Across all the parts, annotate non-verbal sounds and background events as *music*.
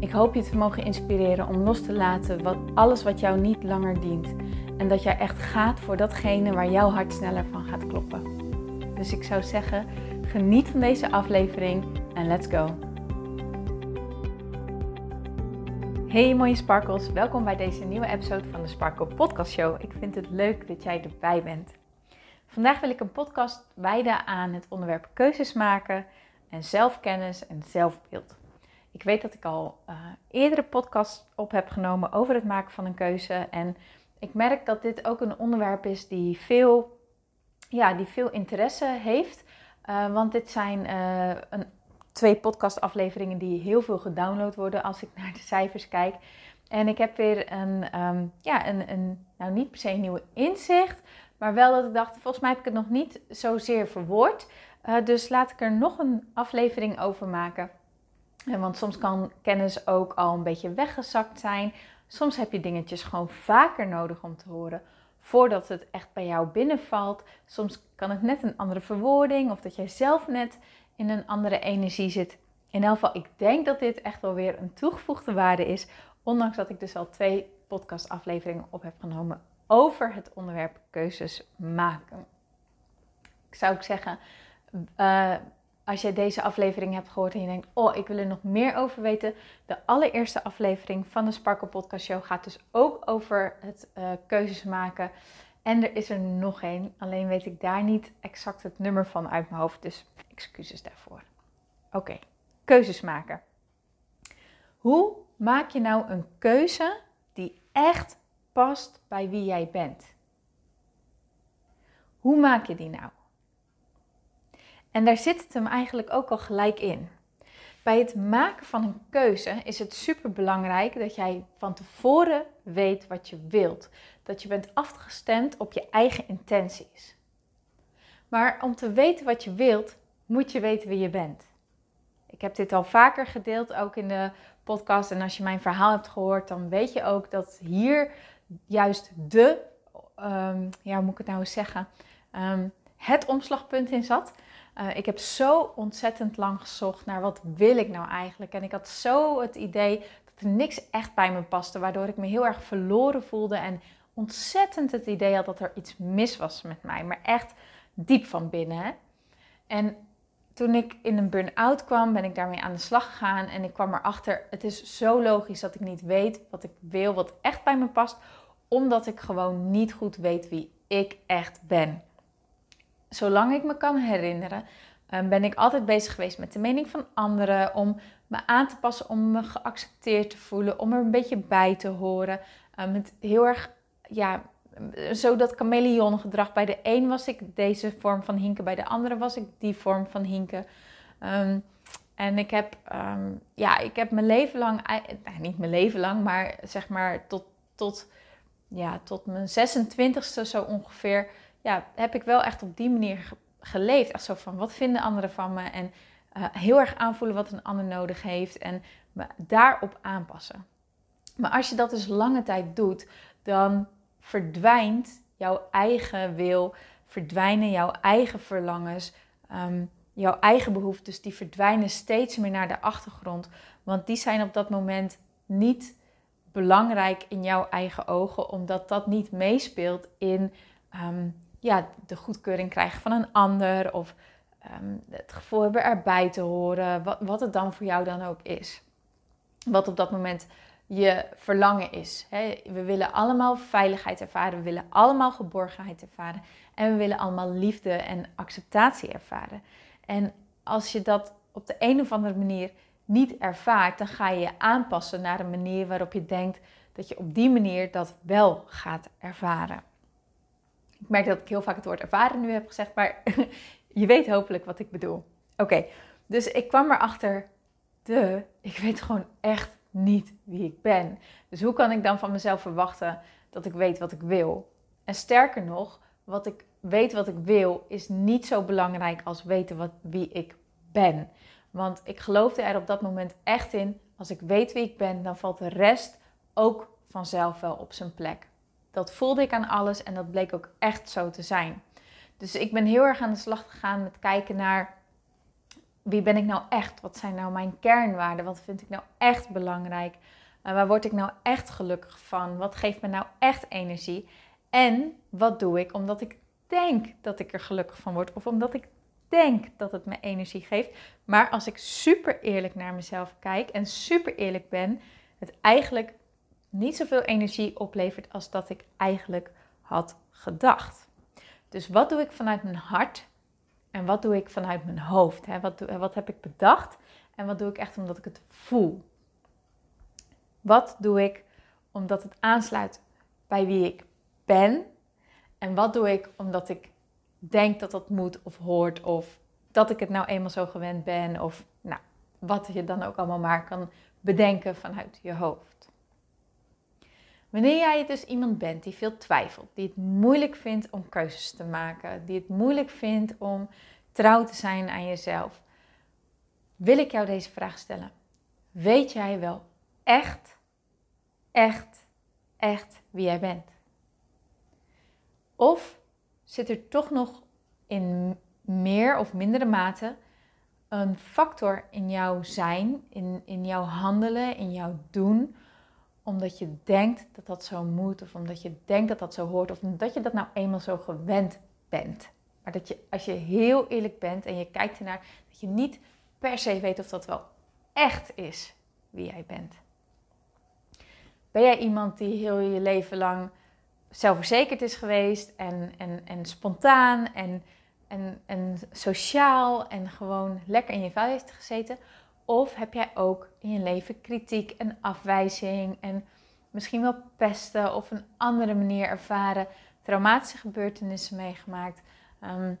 Ik hoop je te mogen inspireren om los te laten wat, alles wat jou niet langer dient. En dat jij echt gaat voor datgene waar jouw hart sneller van gaat kloppen. Dus ik zou zeggen, geniet van deze aflevering en let's go. Hey mooie sparkles, welkom bij deze nieuwe episode van de Sparkle Podcast Show. Ik vind het leuk dat jij erbij bent. Vandaag wil ik een podcast wijden aan het onderwerp keuzes maken en zelfkennis en zelfbeeld. Ik weet dat ik al uh, eerdere podcasts op heb genomen over het maken van een keuze. En ik merk dat dit ook een onderwerp is die veel, ja, die veel interesse heeft. Uh, want dit zijn uh, een, twee podcastafleveringen die heel veel gedownload worden als ik *laughs* naar de cijfers kijk. En ik heb weer een, um, ja, een, een, nou niet per se nieuwe inzicht, maar wel dat ik dacht, volgens mij heb ik het nog niet zozeer verwoord. dus laat ik er nog een aflevering over maken. Want soms kan kennis ook al een beetje weggezakt zijn. Soms heb je dingetjes gewoon vaker nodig om te horen voordat het echt bij jou binnenvalt. Soms kan het net een andere verwoording of dat jij zelf net in een andere energie zit. In elk geval, ik denk dat dit echt wel weer een toegevoegde waarde is. Ondanks dat ik dus al twee podcastafleveringen op heb genomen over het onderwerp keuzes maken. Ik zou ook zeggen, uh, als jij deze aflevering hebt gehoord en je denkt, oh, ik wil er nog meer over weten. De allereerste aflevering van de Sparkle Podcast Show gaat dus ook over het uh, keuzes maken. En er is er nog één, alleen weet ik daar niet exact het nummer van uit mijn hoofd, dus excuses daarvoor. Oké, keuzes maken. Hoe maak je nou een keuze die echt past bij wie jij bent? Hoe maak je die nou? En daar zit het hem eigenlijk ook al gelijk in. Bij het maken van een keuze is het super belangrijk dat jij van tevoren weet wat je wilt. Dat je bent afgestemd op je eigen intenties. Maar om te weten wat je wilt, moet je weten wie je bent. Ik heb dit al vaker gedeeld, ook in de podcast. En als je mijn verhaal hebt gehoord, dan weet je ook dat hier juist de, um, ja, hoe moet ik het nou eens zeggen, um, het omslagpunt in zat. Uh, ik heb zo ontzettend lang gezocht naar wat wil ik nou eigenlijk. En ik had zo het idee dat er niks echt bij me paste, waardoor ik me heel erg verloren voelde en ontzettend het idee had dat er iets mis was met mij, maar echt diep van binnen. Hè? En toen ik in een burn-out kwam, ben ik daarmee aan de slag gegaan en ik kwam erachter, het is zo logisch dat ik niet weet wat ik wil, wat echt bij me past, omdat ik gewoon niet goed weet wie ik echt ben zolang ik me kan herinneren, ehm, ben ik altijd bezig geweest met de mening van anderen. Om me aan te passen, om me geaccepteerd te voelen, om er een beetje bij te horen. Um, het heel erg, ja, zo dat chameleon gedrag. Bij de een was ik deze vorm van hinken, bij de andere was ik die vorm van hinken. Um, en ik heb, ja, ik heb mijn leven lang, nou, niet mijn leven lang, maar zeg maar tot, tot, ja, tot mijn 26ste zo ongeveer ja, heb ik wel echt op die manier geleefd. Echt zo van, wat vinden anderen van me? En uh, heel erg aanvoelen wat een ander nodig heeft en me daarop aanpassen. Maar als je dat dus lange tijd doet, dan verdwijnt jouw eigen wil, verdwijnen jouw eigen verlangens, um, jouw eigen behoeftes, die verdwijnen steeds meer naar de achtergrond. Want die zijn op dat moment niet belangrijk in jouw eigen ogen, omdat dat niet meespeelt in um, ja, de goedkeuring krijgen van een ander of ehm, het gevoel hebben erbij te horen, wat, wat het dan voor jou dan ook is. Wat op dat moment je verlangen is. We willen allemaal veiligheid ervaren, we willen allemaal geborgenheid ervaren en we willen allemaal liefde en acceptatie ervaren. En als je dat op de een of andere manier niet ervaart, dan ga je je aanpassen naar een manier waarop je denkt dat je op die manier dat wel gaat ervaren. Ik merk dat ik heel vaak het woord ervaren nu heb gezegd, maar *laughs* je weet hopelijk wat ik bedoel. Oké, dus ik kwam erachter, de, ik weet gewoon echt niet wie ik ben. Dus hoe kan ik dan van mezelf verwachten dat ik weet wat ik wil? En sterker nog, wat ik weet wat ik wil is niet zo belangrijk als weten wat, wie ik ben. Want ik geloofde er op dat moment echt in. Als ik weet wie ik ben, dan valt de rest ook vanzelf wel op zijn plek. Dat voelde ik aan alles en dat bleek ook echt zo te zijn. Dus ik ben heel erg aan de slag gegaan met kijken naar wie ben ik nou echt? Wat zijn nou mijn kernwaarden? Wat vind ik nou echt belangrijk? Uh, waar word ik nou echt gelukkig van? Wat geeft me nou echt energie? En wat doe ik omdat ik denk dat ik er gelukkig van word of omdat ik denk dat het me energie geeft. Maar als ik super eerlijk naar mezelf kijk en super eerlijk ben, het eigenlijk niet zoveel energie oplevert als dat ik eigenlijk had gedacht. Dus wat doe ik vanuit mijn hart en wat doe ik vanuit mijn hoofd? Hè? Wat, wat heb ik bedacht en wat doe ik echt omdat ik het voel? Wat doe ik omdat het aansluit bij wie ik ben? En wat doe ik omdat ik denk dat dat moet of hoort of dat ik het nou eenmaal zo gewend ben of nou, wat je dan ook allemaal maar kan bedenken vanuit je hoofd. Wanneer jij dus iemand bent die veel twijfelt, die het moeilijk vindt om keuzes te maken, die het moeilijk vindt om trouw te zijn aan jezelf, wil ik jou deze vraag stellen. Weet jij wel echt, echt, echt wie jij bent? Of zit er toch nog in meer of mindere mate een factor in jouw zijn, in, in jouw handelen, in jouw doen, omdat je denkt dat dat zo moet, of omdat je denkt dat dat zo hoort, of omdat je dat nou eenmaal zo gewend bent. Maar dat je, als je heel eerlijk bent en je kijkt ernaar, dat je niet per se weet of dat wel echt is wie jij bent. Ben jij iemand die heel je leven lang zelfverzekerd is geweest en, en, en spontaan en, en, en sociaal en gewoon lekker in je vel heeft gezeten? Of heb jij ook in je leven kritiek en afwijzing en misschien wel pesten of een andere manier ervaren, traumatische gebeurtenissen meegemaakt, um,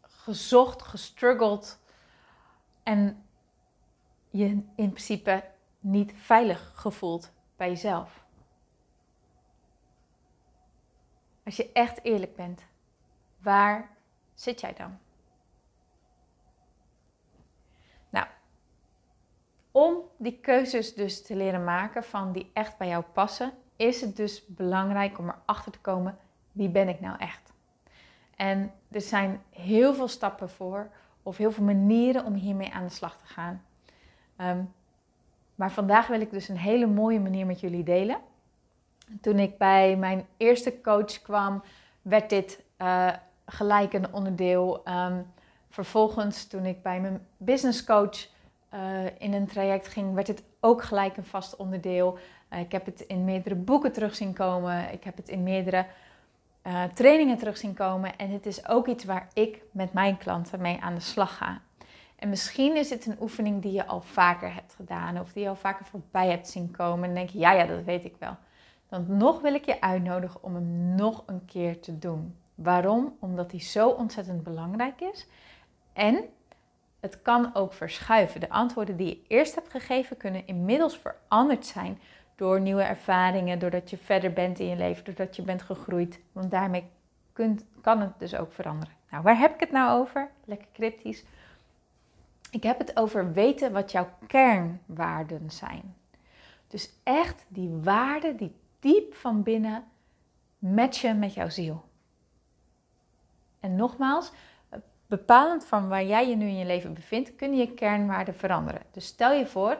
gezocht, gestruggeld en je in principe niet veilig gevoeld bij jezelf? Als je echt eerlijk bent, waar zit jij dan? Nou, om die keuzes dus te leren maken van die echt bij jou passen, is het dus belangrijk om erachter te komen wie ben ik nou echt? En er zijn heel veel stappen voor, of heel veel manieren om hiermee aan de slag te gaan. Ehm, maar vandaag wil ik dus een hele mooie manier met jullie delen. Toen ik bij mijn eerste coach kwam, werd dit uh, gelijk een onderdeel. Um, vervolgens, toen ik bij mijn business coach uh, in een traject ging, werd het ook gelijk een vast onderdeel. Uh, ik heb het in meerdere boeken terug zien komen. Ik heb het in meerdere trainingen terug zien komen. En het is ook iets waar ik met mijn klanten mee aan de slag ga. En misschien is het een oefening die je al vaker hebt gedaan of die je al vaker voorbij hebt zien komen. En denk je, ja, ja, dat weet ik wel dan nog wil ik je uitnodigen om hem nog een keer te doen. Waarom? Omdat hij zo ontzettend belangrijk is. En het kan ook verschuiven. De antwoorden die je eerst hebt gegeven kunnen inmiddels veranderd zijn door nieuwe ervaringen, doordat je verder bent in je leven, doordat je bent gegroeid. Want daarmee kunt, kan het dus ook veranderen. Nou, waar heb ik het nou over? Lekker cryptisch. Ik heb het over weten wat jouw kernwaarden zijn. Dus echt die waarden die diep van binnen matchen met jouw ziel. En nogmaals, bepalend van waar jij je nu in je leven bevindt, kunnen je kernwaarden veranderen. Dus stel je voor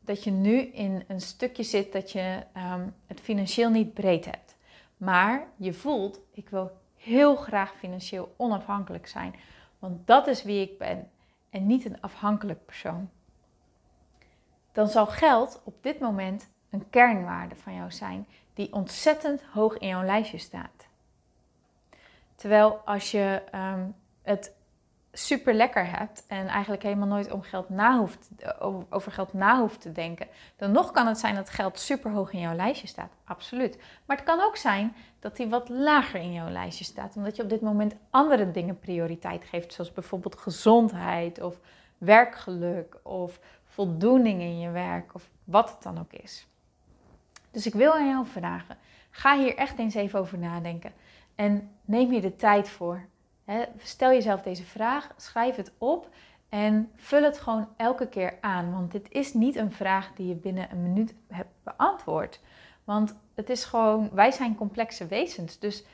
dat je nu in een stukje zit dat je ehm, het financieel niet breed hebt. Maar je voelt, ik wil heel graag financieel onafhankelijk zijn. Want dat is wie ik ben en niet een afhankelijk persoon. Dan zal geld op dit moment een kernwaarde van jou zijn die ontzettend hoog in jouw lijstje staat. Terwijl als je um, het super lekker hebt en eigenlijk helemaal nooit om geld na hoeft, over geld na hoeft te denken, dan nog kan het zijn dat geld super hoog in jouw lijstje staat. Absoluut. Maar het kan ook zijn dat die wat lager in jouw lijstje staat, omdat je op dit moment andere dingen prioriteit geeft, zoals bijvoorbeeld gezondheid of werkgeluk of voldoening in je werk of wat het dan ook is. Dus ik wil aan jou vragen, ga hier echt eens even over nadenken en neem je de tijd voor. Stel jezelf deze vraag, schrijf het op en vul het gewoon elke keer aan. Want dit is niet een vraag die je binnen een minuut hebt beantwoord. Want het is gewoon, wij zijn complexe wezens. Dus,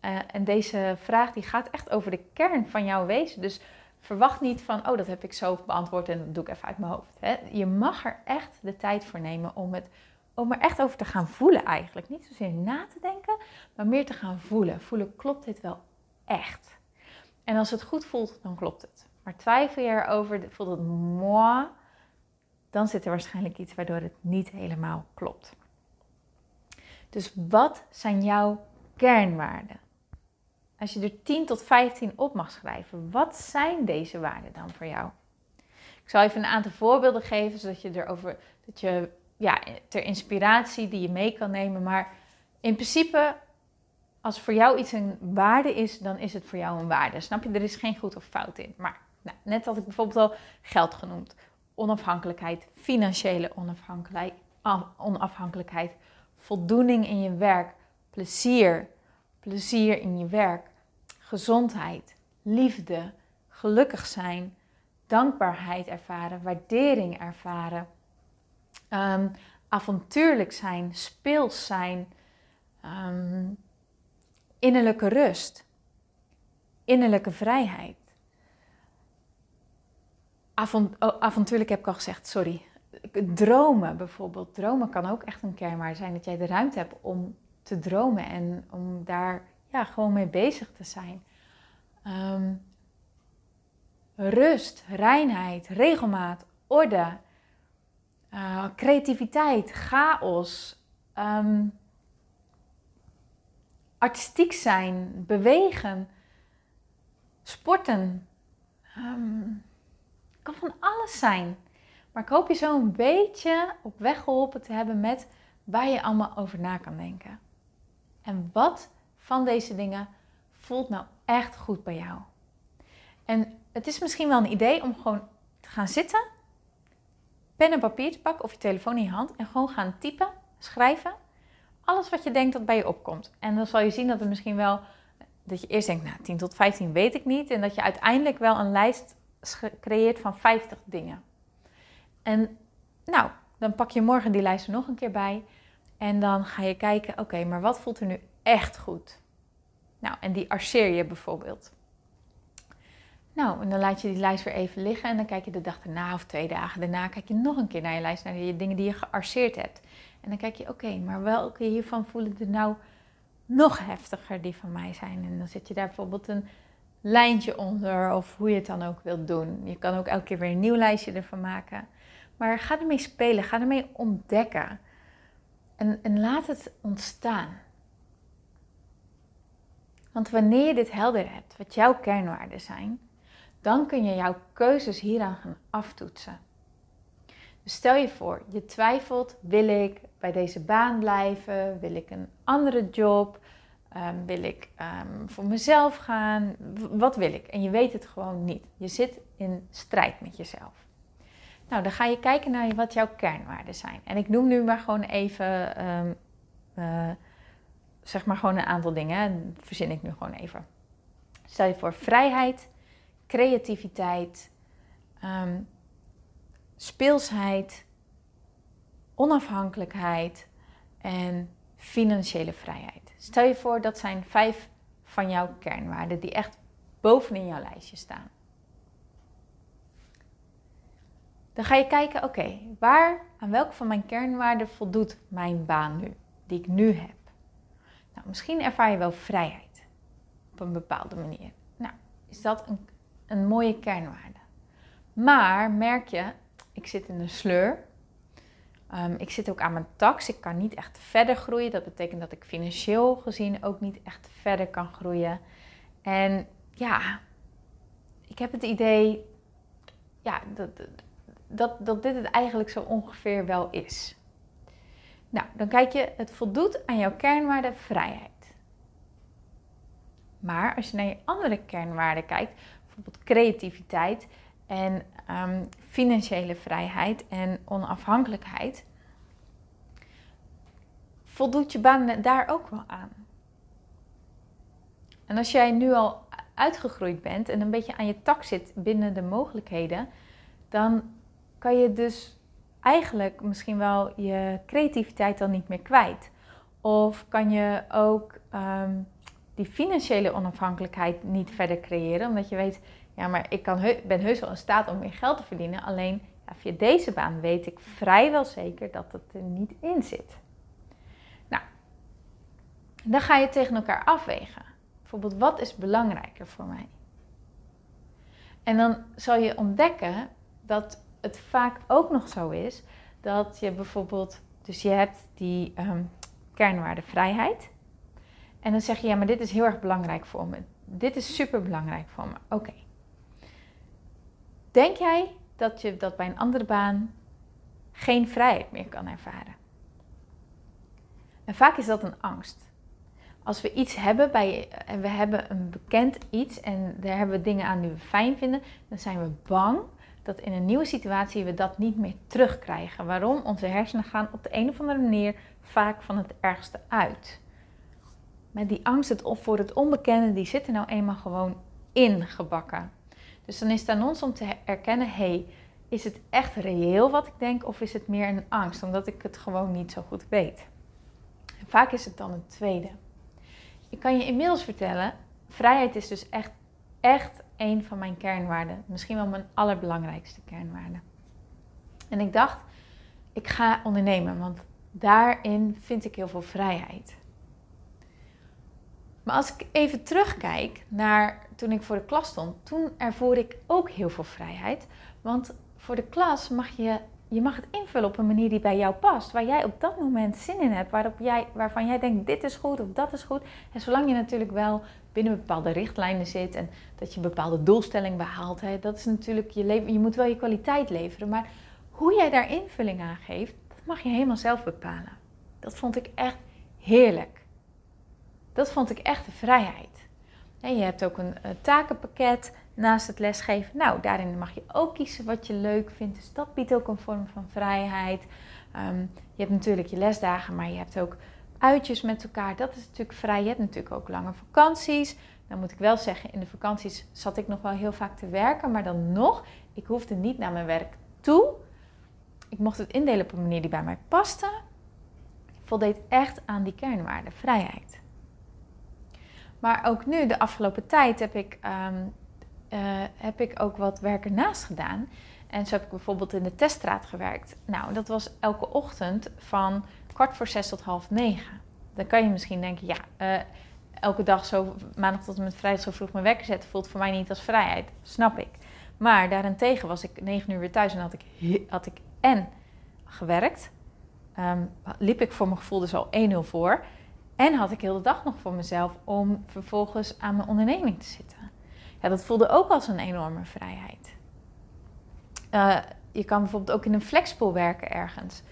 uh, en deze vraag die gaat echt over de kern van jouw wezen. Dus verwacht niet van, oh dat heb ik zo beantwoord en dat doe ik even uit mijn hoofd. Je mag er echt de tijd voor nemen om, het, om er echt over te gaan voelen eigenlijk. Niet zozeer na te denken, maar meer te gaan voelen. Voelen, klopt dit wel echt? En als het goed voelt, dan klopt het. Maar twijfel je erover, voelt het moi, dan zit er waarschijnlijk iets waardoor het niet helemaal klopt. Dus wat zijn jouw kernwaarden? Als je er 10 tot 15 op mag schrijven, wat zijn deze waarden dan voor jou? Ik zal even een aantal voorbeelden geven, zodat je erover, dat je ja, ter inspiratie die je mee kan nemen. Maar in principe, als voor jou iets een waarde is, dan is het voor jou een waarde. Snap je? Er is geen goed of fout in. Maar nou, net had ik bijvoorbeeld al geld genoemd, onafhankelijkheid, financiële onafhankelijkheid, voldoening in je werk, plezier, plezier in je werk, gezondheid, liefde, gelukkig zijn, dankbaarheid ervaren, waardering ervaren, um, avontuurlijk zijn, speels zijn, ehm, innerlijke rust, innerlijke vrijheid. Avont oh, avontuurlijk heb ik al gezegd, sorry dromen bijvoorbeeld. Dromen kan ook echt een kernwaarde zijn. Dat jij de ruimte hebt om te dromen en om daar ja, gewoon mee bezig te zijn. Ehm, rust, reinheid, regelmaat, orde, uh, creativiteit, chaos, ehm, artistiek zijn, bewegen, sporten. Um, kan van alles zijn. Maar ik hoop je zo een beetje op weg geholpen te hebben met waar je allemaal over na kan denken. En wat van deze dingen voelt nou echt goed bij jou? En het is misschien wel een idee om gewoon te gaan zitten, pen en papier te pakken of je telefoon in je hand en gewoon gaan typen, schrijven. Alles wat je denkt dat bij je opkomt. En dan zal je zien dat er misschien wel, dat je eerst denkt, nou 10 tot 15 weet ik niet. En dat je uiteindelijk wel een lijst creëert van 50 dingen. En nou, dan pak je morgen die lijst er nog een keer bij. En dan ga je kijken, oké, maar wat voelt er nu echt goed? Nou, en die arceer je bijvoorbeeld. Nou, en dan laat je die lijst weer even liggen en dan kijk je de dag daarna of twee dagen daarna kijk je nog een keer naar je lijst, naar de dingen die je gearceerd hebt. En dan kijk je, oké, maar welke hiervan voelen er nou nog heftiger die van mij zijn? En dan zet je daar bijvoorbeeld een lijntje onder of hoe je het dan ook wilt doen. Je kan ook elke keer weer een nieuw lijstje ervan maken. Maar ga ermee spelen, ga ermee ontdekken. En, en laat het ontstaan. Want wanneer je dit helder hebt, wat jouw kernwaarden zijn, dan kun je jouw keuzes hieraan gaan aftoetsen. Dus stel je voor, je twijfelt, wil ik bij deze baan blijven? Wil ik een andere job? Um, wil ik um, voor mezelf gaan? Wat wil ik? En je weet het gewoon niet. Je zit in strijd met jezelf. Nou, dan ga je kijken naar wat jouw kernwaarden zijn. En ik noem nu maar gewoon even, um, uh, zeg maar gewoon een aantal dingen. Verzin ik nu gewoon even. Stel je voor vrijheid, creativiteit, um, speelsheid, onafhankelijkheid en financiële vrijheid. Stel je voor dat zijn vijf van jouw kernwaarden die echt bovenin jouw lijstje staan. Dan ga je kijken, oké, waar, aan welke van mijn kernwaarden voldoet mijn baan nu, die ik nu heb? Nou, misschien ervaar je wel vrijheid op een bepaalde manier. Nou, is dat een, een mooie kernwaarde. Maar merk je, ik zit in een sleur. Um, ik zit ook aan mijn tax. Ik kan niet echt verder groeien. Dat betekent dat ik financieel gezien ook niet echt verder kan groeien. En ja, ik heb het idee, ja, dat, dat, dat dit het eigenlijk zo ongeveer wel is. Nou, dan kijk je, het voldoet aan jouw kernwaarde vrijheid. Maar als je naar je andere kernwaarden kijkt, bijvoorbeeld creativiteit en ehm, financiële vrijheid en onafhankelijkheid, voldoet je baan daar ook wel aan. En als jij nu al uitgegroeid bent en een beetje aan je tak zit binnen de mogelijkheden, dan kan je dus eigenlijk misschien wel je creativiteit dan niet meer kwijt. Of kan je ook ehm, die financiële onafhankelijkheid niet verder creëren, omdat je weet, ja, maar ik kan, ben heus wel in staat om meer geld te verdienen. Alleen ja, via deze baan weet ik vrijwel zeker dat het er niet in zit. Nou, dan ga je tegen elkaar afwegen. Bijvoorbeeld, wat is belangrijker voor mij? En dan zal je ontdekken dat het vaak ook nog zo is dat je bijvoorbeeld, dus je hebt die um, kernwaarde vrijheid. En dan zeg je, ja, maar dit is heel erg belangrijk voor me. Dit is super belangrijk voor me. Oké. Denk jij dat je dat bij een andere baan geen vrijheid meer kan ervaren? En vaak is dat een angst. Als we iets hebben bij, en we hebben een bekend iets en daar hebben we dingen aan die we fijn vinden, dan zijn we bang dat in een nieuwe situatie we dat niet meer terugkrijgen. Waarom? Onze hersenen gaan op de een of andere manier vaak van het ergste uit. Die angst voor het onbekende, die zit er nou eenmaal gewoon ingebakken. Dus dan is het aan ons om te erkennen, hey, is het echt reëel wat ik denk of is het meer een angst, omdat ik het gewoon niet zo goed weet? Vaak is het dan het tweede. Ik kan je inmiddels vertellen, vrijheid is dus echt, echt een van mijn kernwaarden. Misschien wel mijn allerbelangrijkste kernwaarde. En ik dacht, ik ga ondernemen, want daarin vind ik heel veel vrijheid. Maar als ik even terugkijk naar toen ik voor de klas stond, toen ervoer ik ook heel veel vrijheid. Want voor de klas mag je, je mag het invullen op een manier die bij jou past. Waar jij op dat moment zin in hebt. Waarop jij, waarvan jij denkt, dit is goed of dat is goed. En zolang je natuurlijk wel binnen bepaalde richtlijnen zit en dat je een bepaalde doelstelling behaalt. Hè, dat is natuurlijk je leven. Je moet wel je kwaliteit leveren. Maar hoe jij daar invulling aan geeft, dat mag je helemaal zelf bepalen. Dat vond ik echt heerlijk. Dat vond ik echt de vrijheid. En je hebt ook een, takenpakket naast het lesgeven. Nou, daarin mag je ook kiezen wat je leuk vindt. Dus dat biedt ook een vorm van vrijheid. Ehm, je hebt natuurlijk je lesdagen, maar je hebt ook uitjes met elkaar. Dat is natuurlijk vrij. Je hebt natuurlijk ook lange vakanties. Dan moet ik wel zeggen, in de vakanties zat ik nog wel heel vaak te werken. Maar dan nog, ik hoefde niet naar mijn werk toe. Ik mocht het indelen op een manier die bij mij paste. Voldeed echt aan die kernwaarde, vrijheid. Maar ook nu, de afgelopen tijd, heb ik, ehm, eh, heb ik ook wat werk ernaast gedaan. En zo heb ik bijvoorbeeld in de teststraat gewerkt. Nou, dat was elke ochtend van kwart voor zes tot half negen. Dan kan je misschien denken, ja, uh, elke dag zo maandag tot en met vrijdag zo vroeg mijn wekker zetten voelt voor mij niet als vrijheid. Snap ik. Maar daarentegen was ik negen uur weer thuis en had ik, had ik en gewerkt. Um, liep ik voor mijn gevoel dus al 1-0 voor. En had ik heel de dag nog voor mezelf om vervolgens aan mijn onderneming te zitten. Ja, dat voelde ook als een enorme vrijheid. Uh, je kan bijvoorbeeld ook in een flexpool werken ergens.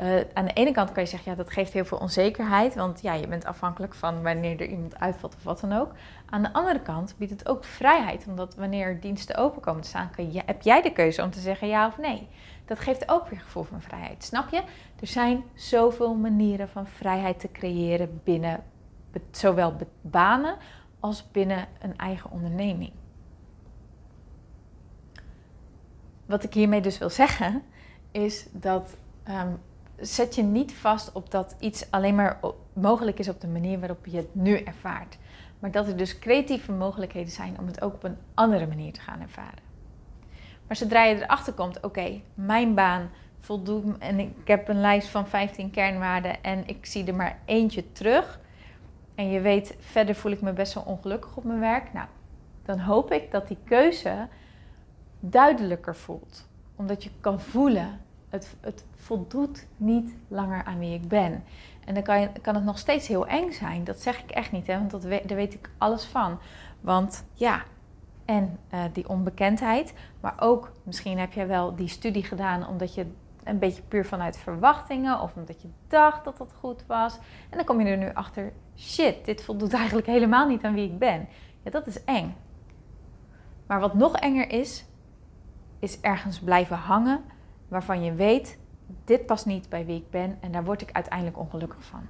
Uh, aan de ene kant kan je zeggen, ja, dat geeft heel veel onzekerheid, want ja, je bent afhankelijk van wanneer er iemand uitvalt of wat dan ook. Aan de andere kant biedt het ook vrijheid, omdat wanneer diensten open komen te staan, je, heb jij de keuze om te zeggen ja of nee. Dat geeft ook weer gevoel van vrijheid, snap je? Er zijn zoveel manieren van vrijheid te creëren binnen zowel banen als binnen een eigen onderneming. Wat ik hiermee dus wil zeggen, is dat um, zet je niet vast op dat iets alleen maar mogelijk is op de manier waarop je het nu ervaart. Maar dat er dus creatieve mogelijkheden zijn om het ook op een andere manier te gaan ervaren. Maar zodra je erachter komt, oké, mijn baan voldoet en ik heb een lijst van 15 kernwaarden en ik zie er maar eentje terug. En je weet, verder voel ik me best wel ongelukkig op mijn werk. Nou, dan hoop ik dat die keuze duidelijker voelt. Omdat je kan voelen het, het voldoet niet langer aan wie ik ben. En dan kan, je, kan het nog steeds heel eng zijn. Dat zeg ik echt niet, hè, want dat daar weet ik alles van. Want ja, en uh, die onbekendheid. Maar ook misschien heb jij wel die studie gedaan omdat je een beetje puur vanuit verwachtingen of omdat je dacht dat dat goed was. En dan kom je er nu achter: shit, dit voldoet eigenlijk helemaal niet aan wie ik ben. Ja, dat is eng. Maar wat nog enger is, is ergens blijven hangen waarvan je weet, dit past niet bij wie ik ben en daar word ik uiteindelijk ongelukkig van.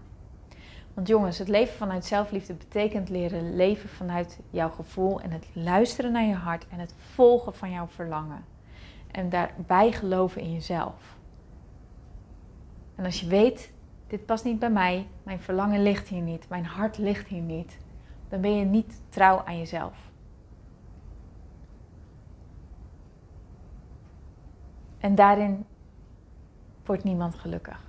Want jongens, het leven vanuit zelfliefde betekent leren leven vanuit jouw gevoel en het luisteren naar je hart en het volgen van jouw verlangen. En daarbij geloven in jezelf. En als je weet, dit past niet bij mij, mijn verlangen ligt hier niet, mijn hart ligt hier niet, dan ben je niet trouw aan jezelf. En daarin wordt niemand gelukkig.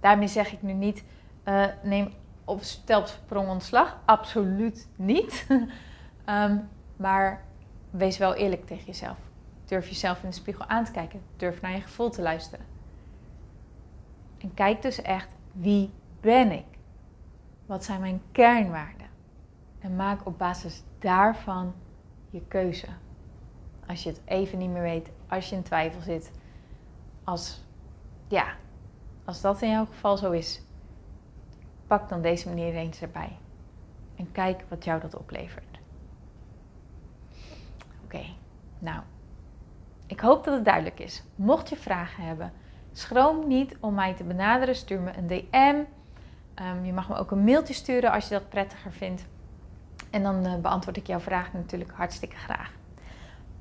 Daarmee zeg ik nu niet, uh, neem op sprong ontslag. Absoluut niet. *laughs* Ehm, maar wees wel eerlijk tegen jezelf. Durf jezelf in de spiegel aan te kijken. Durf naar je gevoel te luisteren. En kijk dus echt, wie ben ik? Wat zijn mijn kernwaarden? En maak op basis daarvan je keuze. Als je het even niet meer weet, als je in twijfel zit, als, ja, als dat in jouw geval zo is, pak dan deze manier eens erbij. En kijk wat jou dat oplevert. Oké, nou, ik hoop dat het duidelijk is. Mocht je vragen hebben, schroom niet om mij te benaderen. Stuur me een DM. Ehm, je mag me ook een mailtje sturen als je dat prettiger vindt. En dan uh, beantwoord ik jouw vraag natuurlijk hartstikke graag.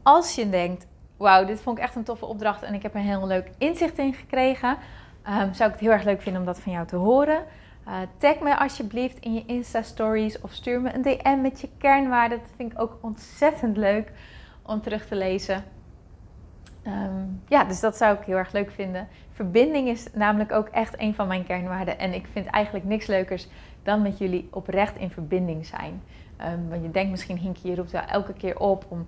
Als je denkt, wauw, dit vond ik echt een toffe opdracht en ik heb een heel leuk inzicht in gekregen, um, zou ik het heel erg leuk vinden om dat van jou te horen. Uh, tag me alsjeblieft in je Insta-stories of stuur me een DM met je kernwaarden. Dat vind ik ook ontzettend leuk om terug te lezen. Ehm, ja, dus dat zou ik heel erg leuk vinden. Verbinding is namelijk ook echt een van mijn kernwaarden. En ik vind eigenlijk niks leukers dan met jullie oprecht in verbinding zijn. Um, want je denkt misschien, Hinky, je roept wel elke keer op om,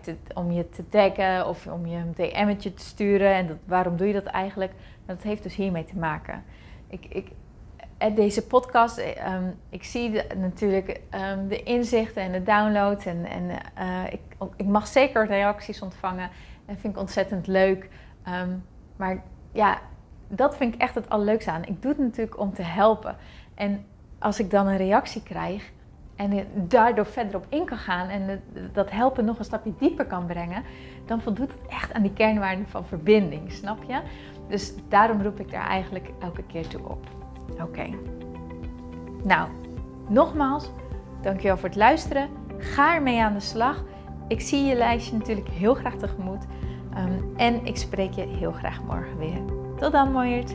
te, om je te taggen of om je een DM'tje te sturen. En dat, waarom doe je dat eigenlijk? Dat heeft dus hiermee te maken. Ik, ik, eh, deze podcast, um, ik zie natuurlijk de inzichten en de downloads. En, en uh, ik, ik mag zeker reacties ontvangen. En vind ik ontzettend leuk. Ehm, maar ja, dat vind ik echt het allerleukste aan. Ik doe het natuurlijk om te helpen. En als ik dan een reactie krijg en daardoor verder op in kan gaan en dat helpen nog een stapje dieper kan brengen, dan voldoet het echt aan die kernwaarden van verbinding, snap je? Dus daarom roep ik daar eigenlijk elke keer toe op. Oké. Nou, nogmaals, dankjewel voor het luisteren. Ga ermee aan de slag. Ik zie je lijstje natuurlijk heel graag tegemoet. Um, en ik spreek je heel graag morgen weer. Tot dan, mooiert.